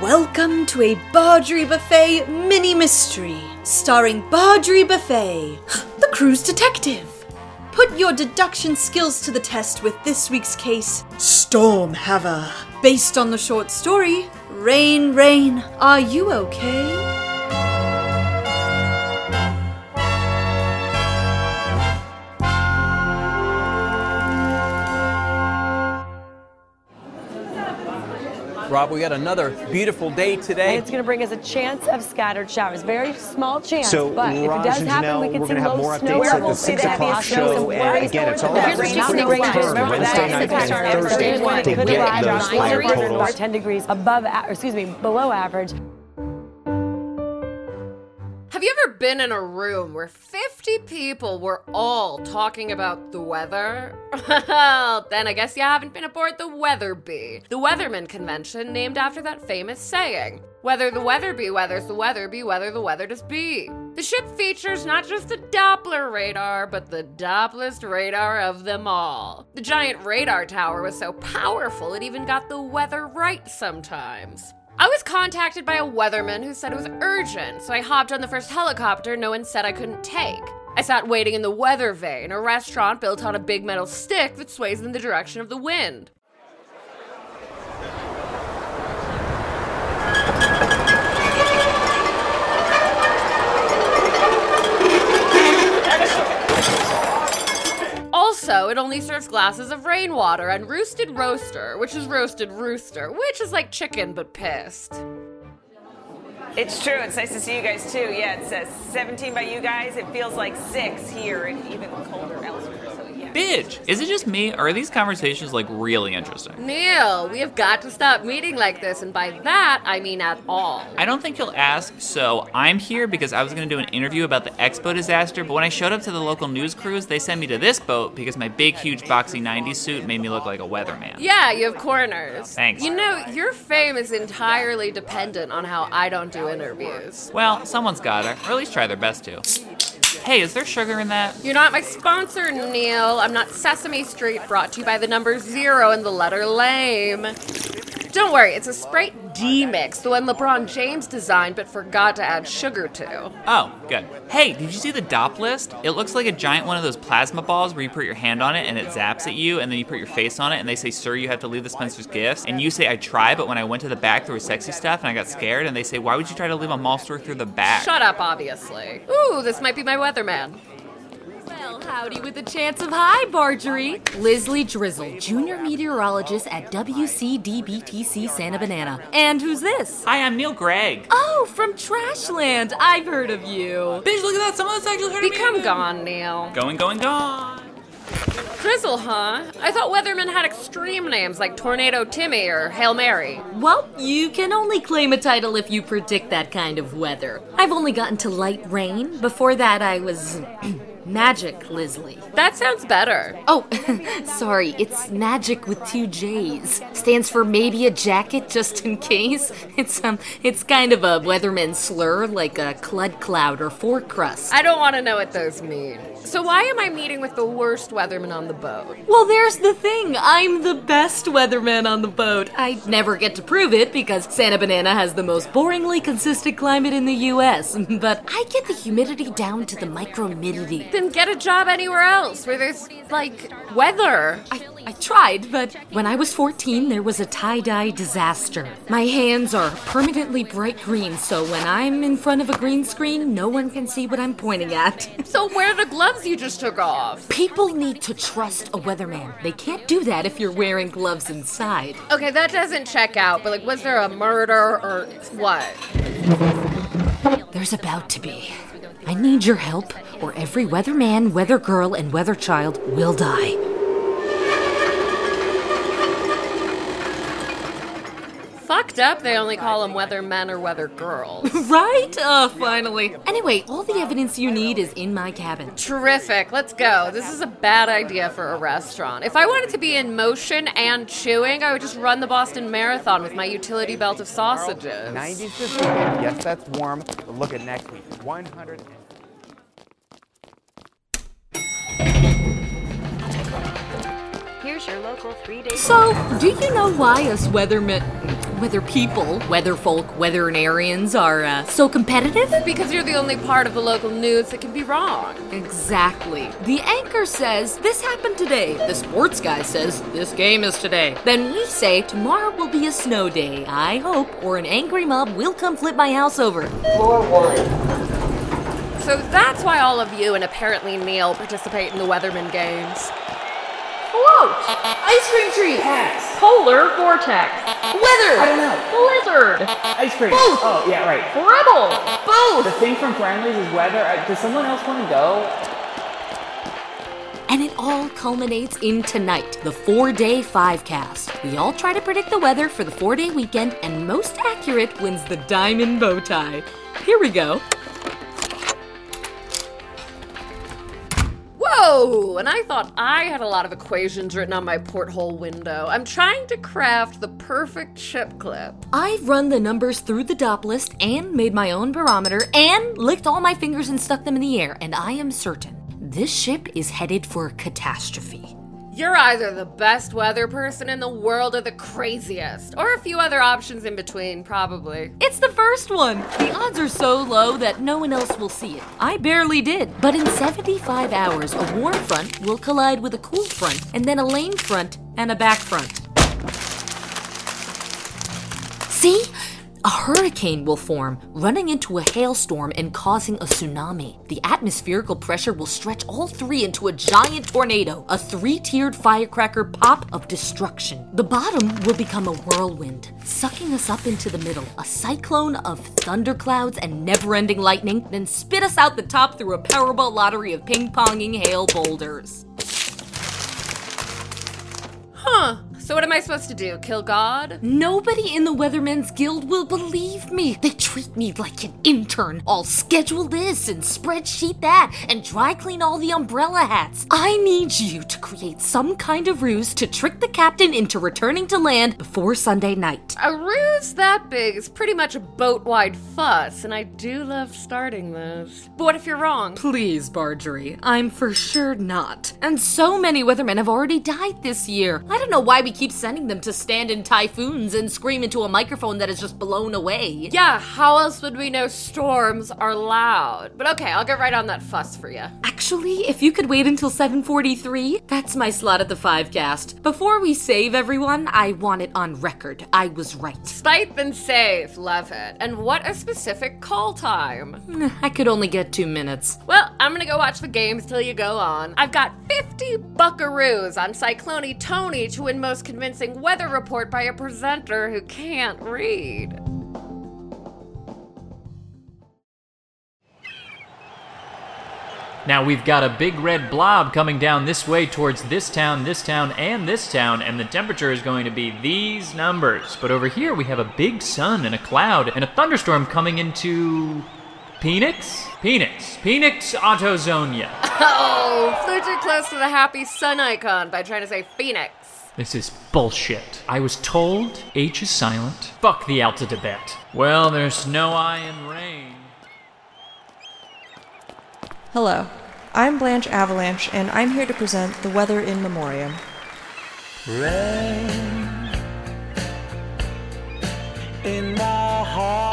Welcome to a Bardry Buffet mini mystery, starring Bardry Buffet, the cruise detective. Put your deduction skills to the test with this week's case, Storm Haver. Based on the short story, Rain, Rain, Are You Okay? Rob, we got another beautiful day today. And it's going to bring us a chance of scattered showers. Very small chance, So, but if it does happen, Janelle, we can we're see gonna have more snow updates at the levels. six That o'clock means show, and again, it's all about are not the great. confirmed Remember Wednesday night and. Thursday Every to could get those higher totals. 10 degrees above, excuse me, below average. Have you ever been in a room where 50 people were all talking about the weather? Well, then I guess you haven't been aboard the Weatherby, the Weatherman convention named after that famous saying. Whether the weather be weathers the weather whether the weather does be. The ship features not just a Doppler radar, but the Dopplest radar of them all. The giant radar tower was so powerful it even got the weather right sometimes. I was contacted by a weatherman who said it was urgent, so I hopped on the first helicopter no one said I couldn't take. I sat waiting in the weather vane, a restaurant built on a big metal stick that sways in the direction of the wind. Also, it only serves glasses of rainwater and roosted roaster, which is roasted rooster, which is like chicken but pissed. It's true. It's nice to see you guys too. Yeah, it says uh, 17 by you guys. It feels like six here and even colder elsewhere. Bidge, is it just me, or are these conversations like really interesting? Neil, we have got to stop meeting like this, and by that, I mean at all. I don't think you'll ask, so I'm here because I was gonna do an interview about the Expo disaster, but when I showed up to the local news crews, they sent me to this boat because my big, huge, boxy 90s suit made me look like a weatherman. Yeah, you have corners. Thanks. You know, your fame is entirely dependent on how I don't do interviews. Well, someone's gotta, or at least try their best to. Hey, is there sugar in that? You're not my sponsor, Neil. I'm not Sesame Street, brought to you by the number zero and the letter lame. Don't worry, it's a Sprite D mix, the one LeBron James designed but forgot to add sugar to. Oh, good. Hey, did you see the Dopplest? It looks like a giant one of those plasma balls where you put your hand on it and it zaps at you, and then you put your face on it, and they say, Sir, you have to leave the Spencer's gifts. And you say, I try, but when I went to the back, there was sexy stuff, and I got scared, and they say, Why would you try to leave a mall store through the back? Shut up, obviously. Ooh, this might be my weatherman. Well, howdy with a chance of hi, Marjorie. Lisley Drizzle, junior meteorologist at WCDBTC Santa Banana. And who's this? Hi, I'm Neil Gregg. Oh, from Trashland. I've heard of you. Bitch, look at that. Some of us actually heard of me. Become gone, Neil. Going, going, gone. Drizzle, huh? I thought weathermen had extreme names like Tornado Timmy or Hail Mary. Well, you can only claim a title if you predict that kind of weather. I've only gotten to light rain. Before that, I was Magic Lisley. That sounds better. Oh, sorry, it's magic with two J's. Stands for maybe a jacket just in case. It's um it's kind of a weatherman slur like a clud cloud or four crust. I don't want to know what those mean. So why am I meeting with the worst weatherman on the boat? Well, there's the thing. I'm the best weatherman on the boat. I never get to prove it because Santa Banana has the most boringly consistent climate in the US, but I get the humidity down to the micromidity. Then get a job anywhere else where there's, like, weather. I, I tried, but when I was 14, there was a tie dye disaster. My hands are permanently bright green, so when I'm in front of a green screen, no one can see what I'm pointing at. So where are the gloves you just took off? People need to trust a weatherman. They can't do that if you're wearing gloves inside. Okay, that doesn't check out, but, like, was there a murder or what? There's about to be. I need your help, or every weatherman, weather girl, and weather child will die. Fucked up, they only call them weather men or weather girls. right? Oh, finally. Anyway, all the evidence you need is in my cabin. Terrific, let's go. This is a bad idea for a restaurant. If I wanted to be in motion and chewing, I would just run the Boston Marathon with my utility belt of sausages. 96. Yes, that's warm. But look at next week. 100. Here's your local three-day. So, do you know why us weathermen, weather people, weather folk, weatherarians are uh, so competitive? Because you're the only part of the local news that can be wrong. Exactly. The anchor says, This happened today. The sports guy says, This game is today. Then we say, Tomorrow will be a snow day. I hope, or an angry mob will come flip my house over. Floor one. So that's why all of you and apparently Neil participate in the Weatherman games. Float! Ice cream tree! Polar vortex! Weather! I don't know. Blizzard! Ice cream. Both. Oh, yeah, right. Rebel! The thing from Friendlies is weather. Does someone else want to go? And it all culminates in tonight, the four day five cast. We all try to predict the weather for the four day weekend, and most accurate wins the diamond bow tie. Here we go. Whoa! And I thought I had a lot of equations written on my porthole window. I'm trying to craft the perfect chip clip. I've run the numbers through the Dopplest and made my own barometer and licked all my fingers and stuck them in the air, and I am certain this ship is headed for catastrophe. You're either the best weather person in the world or the craziest. Or a few other options in between, probably. It's the first one! The odds are so low that no one else will see it. I barely did. But in 75 hours, a warm front will collide with a cool front, and then a lane front and a back front. See? A hurricane will form, running into a hailstorm and causing a tsunami. The atmospherical pressure will stretch all three into a giant tornado, a three tiered firecracker pop of destruction. The bottom will become a whirlwind, sucking us up into the middle, a cyclone of thunderclouds and never ending lightning, then spit us out the top through a Powerball lottery of ping ponging hail boulders. Huh. So what am I supposed to do? Kill God? Nobody in the Weathermen's Guild will believe me. They treat me like an intern. I'll schedule this and spreadsheet that and dry clean all the umbrella hats. I need you to create some kind of ruse to trick the captain into returning to land before Sunday night. A ruse that big is pretty much a boat wide fuss, and I do love starting those. But what if you're wrong? Please, Marjorie, I'm for sure not. And so many weathermen have already died this year. I don't know why we keep sending them to stand in typhoons and scream into a microphone that is just blown away. Yeah, how else would we know storms are loud? But okay, I'll get right on that fuss for you. Actually, if you could wait until 7:43, that's my slot at the 5 cast. Before we save everyone, I want it on record. I was right. Spite and safe, love it. And what a specific call time. I could only get 2 minutes. Well, I'm gonna go watch the games till you go on. I've got 50 buckaroos on Cyclone Tony to win most convincing weather report by a presenter who can't read. Now we've got a big red blob coming down this way towards this town, this town, and this town, and the temperature is going to be these numbers. But over here we have a big sun and a cloud and a thunderstorm coming into. Phoenix? Phoenix. Phoenix Autozonia. Oh, flew too close to the happy sun icon by trying to say Phoenix. This is bullshit. I was told H is silent. Fuck the Alta Tibet. Well, there's no eye, in rain. Hello, I'm Blanche Avalanche, and I'm here to present the weather in memoriam. Rain in my heart.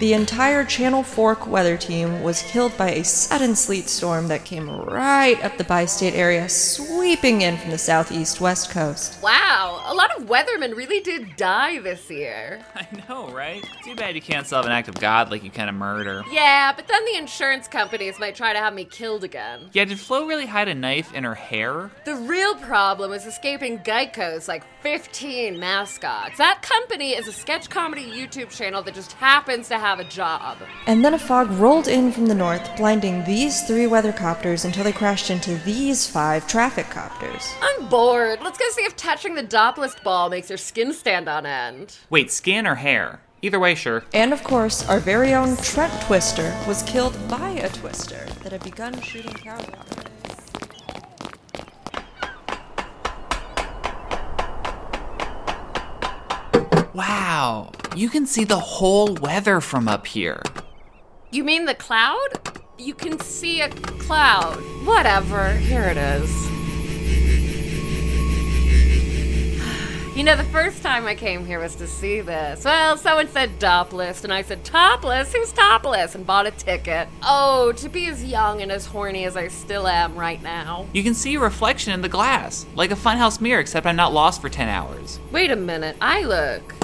The entire Channel Fork weather team was killed by a sudden sleet storm that came right up the bi state area, sweeping in from the southeast west coast. Wow, a lot of weathermen really did die this year. I know, right? Too bad you can't solve an act of God like you can a murder. Yeah, but then the insurance companies might try to have me killed again. Yeah, did Flo really hide a knife in her hair? The real problem was escaping Geico's like 15 mascots. That company is a sketch comedy YouTube channel that just happens to have a job. And then a fog rolled in from the north, blinding these three weathercopters until they crashed into these five traffic copters. I'm bored. Let's go see if touching the Dopplest ball makes your skin stand on end. Wait, skin or hair? Either way, sure. And of course, our very own Trent Twister was killed by a twister that had begun shooting cow water. Wow, you can see the whole weather from up here. You mean the cloud? You can see a cloud. whatever. Here it is. You know, the first time I came here was to see this. Well, someone said topless, and I said, topless? Who's topless? And bought a ticket. Oh, to be as young and as horny as I still am right now. You can see your reflection in the glass, like a funhouse mirror, except I'm not lost for 10 hours. Wait a minute, I look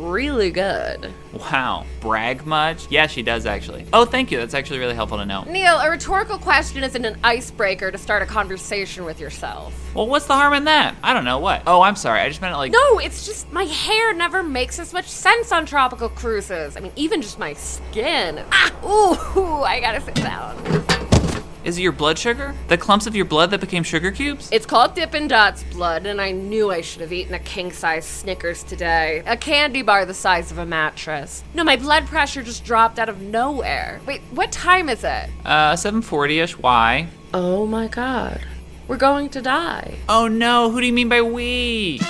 really good. Wow, brag much? Yeah, she does actually. Oh, thank you. That's actually really helpful to know. Neil, a rhetorical question isn't an icebreaker to start a conversation with yourself. Well, what's the harm in that? I don't know what. Oh, I'm sorry. I just meant it like. No, it's just my hair never makes as much sense on tropical cruises. I mean, even just my skin. Ah, ooh, I gotta sit down. Is it your blood sugar? The clumps of your blood that became sugar cubes? It's called Dippin' Dots blood, and I knew I should have eaten a king size Snickers today. A candy bar the size of a mattress. No, my blood pressure just dropped out of nowhere. Wait, what time is it? Uh, 740-ish. Why? Oh my god. We're going to die. Oh no, who do you mean by we?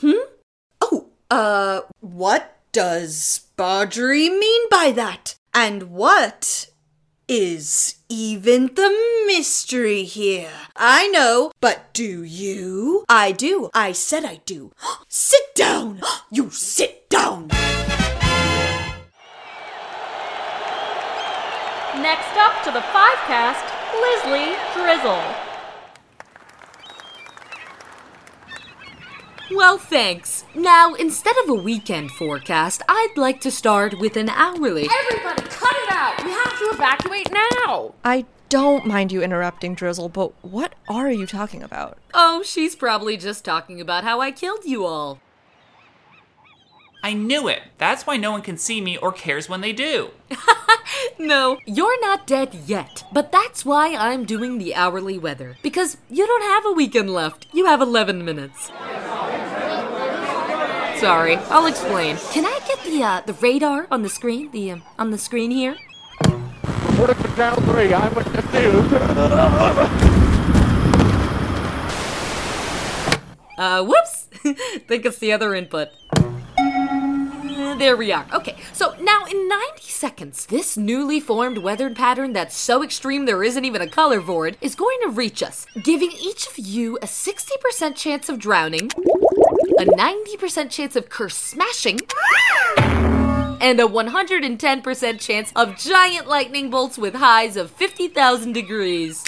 Hmm? Oh, uh, what does Bardry mean by that? And what is even the mystery here? I know, but do you? I do. I said I do. sit down! You sit down! Next up to the five cast, Leslie Drizzle. Well, thanks. Now, instead of a weekend forecast, I'd like to start with an hourly. Everybody, cut it out! We have to evacuate now! I don't mind you interrupting, Drizzle, but what are you talking about? Oh, she's probably just talking about how I killed you all. I knew it. That's why no one can see me or cares when they do. No, you're not dead yet. But that's why I'm doing the hourly weather. Because you don't have a weekend left. You have 11 minutes. Sorry, I'll explain. Can I get the uh, the radar on the screen? The um, on the screen here? Reporting for Channel 3, I'm with the news. Uh, whoops! think it's the other input. There we are. Okay, so now in 90 seconds, this newly formed weathered pattern that's so extreme there isn't even a color it is going to reach us, giving each of you a 60% chance of drowning, a 90% chance of curse smashing, and a 110% chance of giant lightning bolts with highs of 50,000 degrees.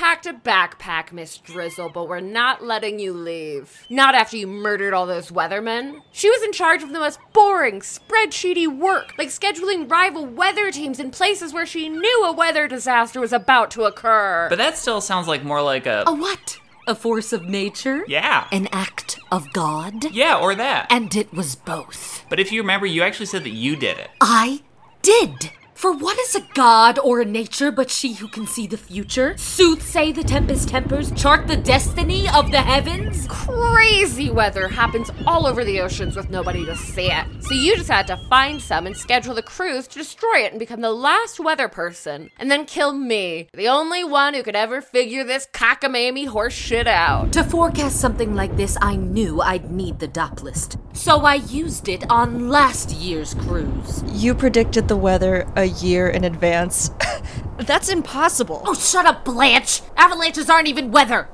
Packed a backpack, Miss Drizzle, but we're not letting you leave. Not after you murdered all those weathermen. She was in charge of the most boring, spreadsheety work, like scheduling rival weather teams in places where she knew a weather disaster was about to occur. But that still sounds like more like a. A what? A force of nature? Yeah. An act of God? Yeah, or that. And it was both. But if you remember, you actually said that you did it. I did. For what is a god or a nature but she who can see the future? Soothsay the tempest tempers, chart the destiny of the heavens? Crazy weather happens all over the oceans with nobody to see it. So you just had to find some and schedule the cruise to destroy it and become the last weather person. And then kill me, the only one who could ever figure this cockamamie horse shit out. To forecast something like this, I knew I'd need the Dopplest. So I used it on last year's cruise. You predicted the weather a year in advance. That's impossible. Oh, shut up, Blanche! Avalanches aren't even weather!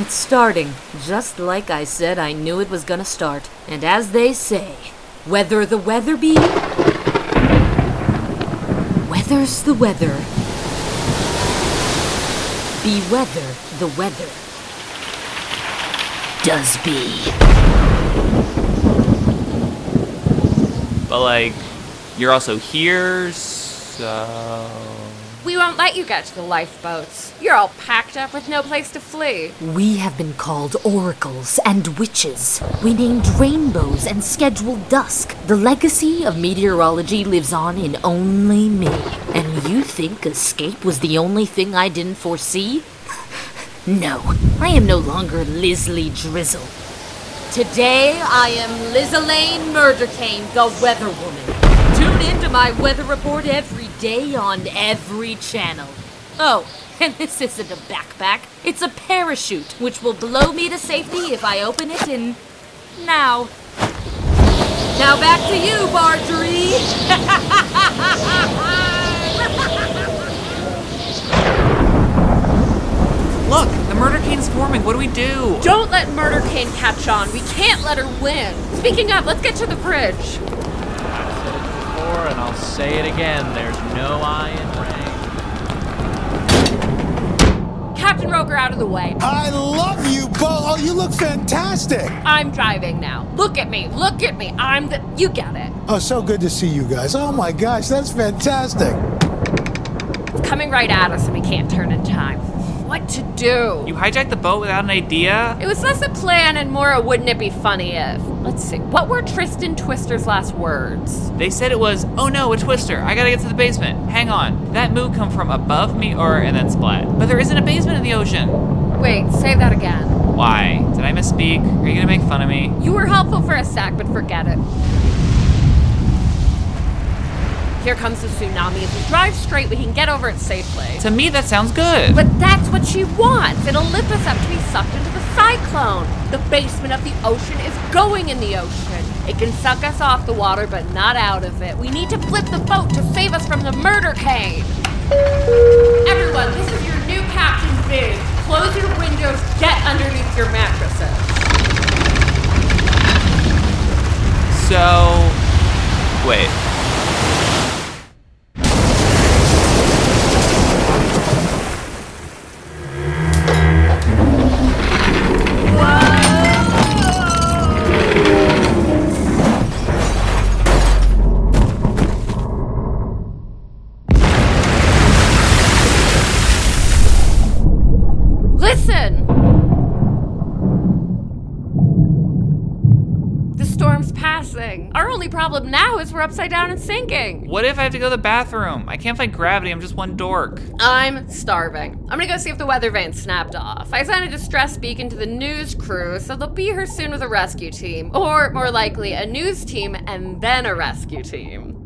It's starting, just like I said I knew it was gonna start. And as they say, weather the weather be, weather's the weather. Be weather the weather. Does be. But like, you're also here, so. We won't let you get to the lifeboats. You're all packed up with no place to flee. We have been called oracles and witches. We named rainbows and scheduled dusk. The legacy of meteorology lives on in only me. And you think escape was the only thing I didn't foresee? No, I am no longer Lisley Drizzle. Today I am Liz Elaine Murdercane, the Weather Woman. Tune into my weather report every day on every channel. Oh, and this isn't a backpack. It's a parachute, which will blow me to safety if I open it in. now. Now back to you, Marjorie! Look, the murder cane's forming. What do we do? Don't let Murder Cane catch on. We can't let her win. Speaking of, let's get to the bridge. I've said it Before, and I'll say it again there's no I in Ray. Captain Roker out of the way. I love you, Bo. Oh, you look fantastic. I'm driving now. Look at me. Look at me. I'm the. You get it. Oh, so good to see you guys. Oh my gosh, that's fantastic. It's coming right at us and we can't turn in time. What to do? You hijacked the boat without an idea? It was less a plan and more a wouldn't it be funny if. Let's see. What were Tristan Twister's last words? They said it was, oh no, a twister. I gotta get to the basement. Hang on. Did that moo come from above me or and then splat? But there isn't a basement in the ocean. Wait, say that again. Why? Did I misspeak? Are you gonna make fun of me? You were helpful for a sec, but forget it. Here comes the tsunami. If we drive straight, we can get over it safely. To me, that sounds good. But that's what she wants. It'll lift us up to be sucked into the cyclone. The basement of the ocean is going in the ocean. It can suck us off the water, but not out of it. We need to flip the boat to save us from the murder cane. Everyone, this is your new Captain Big. Close your windows, get underneath your mattresses. So. Wait. Problem now is we're upside down and sinking. What if I have to go to the bathroom? I can't fight gravity, I'm just one dork. I'm starving. I'm gonna go see if the weather vane snapped off. I sent a distress beacon to the news crew, so they'll be here soon with a rescue team. Or, more likely, a news team and then a rescue team.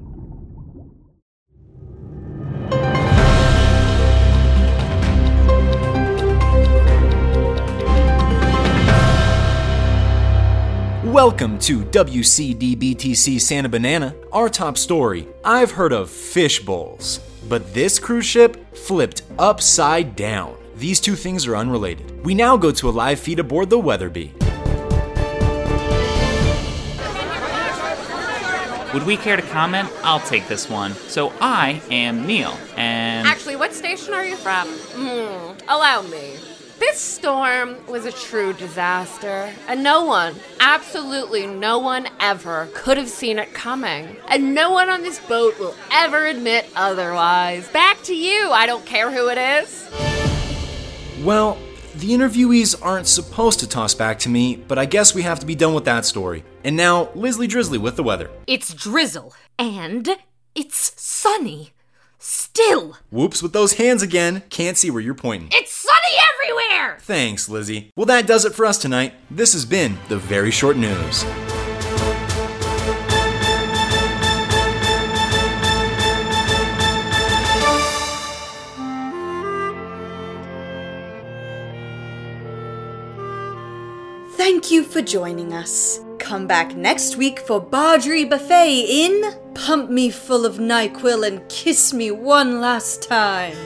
Welcome to WCDBTC Santa Banana. Our top story I've heard of fish bowls, but this cruise ship flipped upside down. These two things are unrelated. We now go to a live feed aboard the Weatherby. Would we care to comment? I'll take this one. So I am Neil, and Actually, what station are you from? Hmm, allow me. This storm was a true disaster, and no one, absolutely no one ever could have seen it coming. And no one on this boat will ever admit otherwise. Back to you, I don't care who it is. Well, the interviewees aren't supposed to toss back to me, but I guess we have to be done with that story. And now, Lisley Drizzly with the weather. It's drizzle, and it's sunny. Still. Whoops with those hands again. Can't see where you're pointing. It's sunny everywhere! Thanks, Lizzie. Well, that does it for us tonight. This has been the Very Short News. Thank you for joining us. Come back next week for Bardry Buffet in Pump Me Full of NyQuil and Kiss Me One Last Time.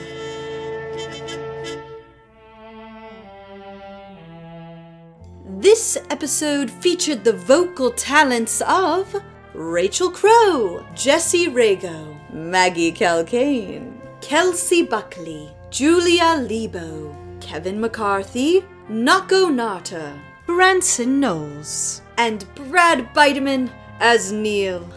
This episode featured the vocal talents of Rachel Crow, Jesse Rago, Maggie Calcane, Kelsey Buckley, Julia Lebo, Kevin McCarthy, Nako Nata, Branson Knowles, and Brad Bideman as Neil.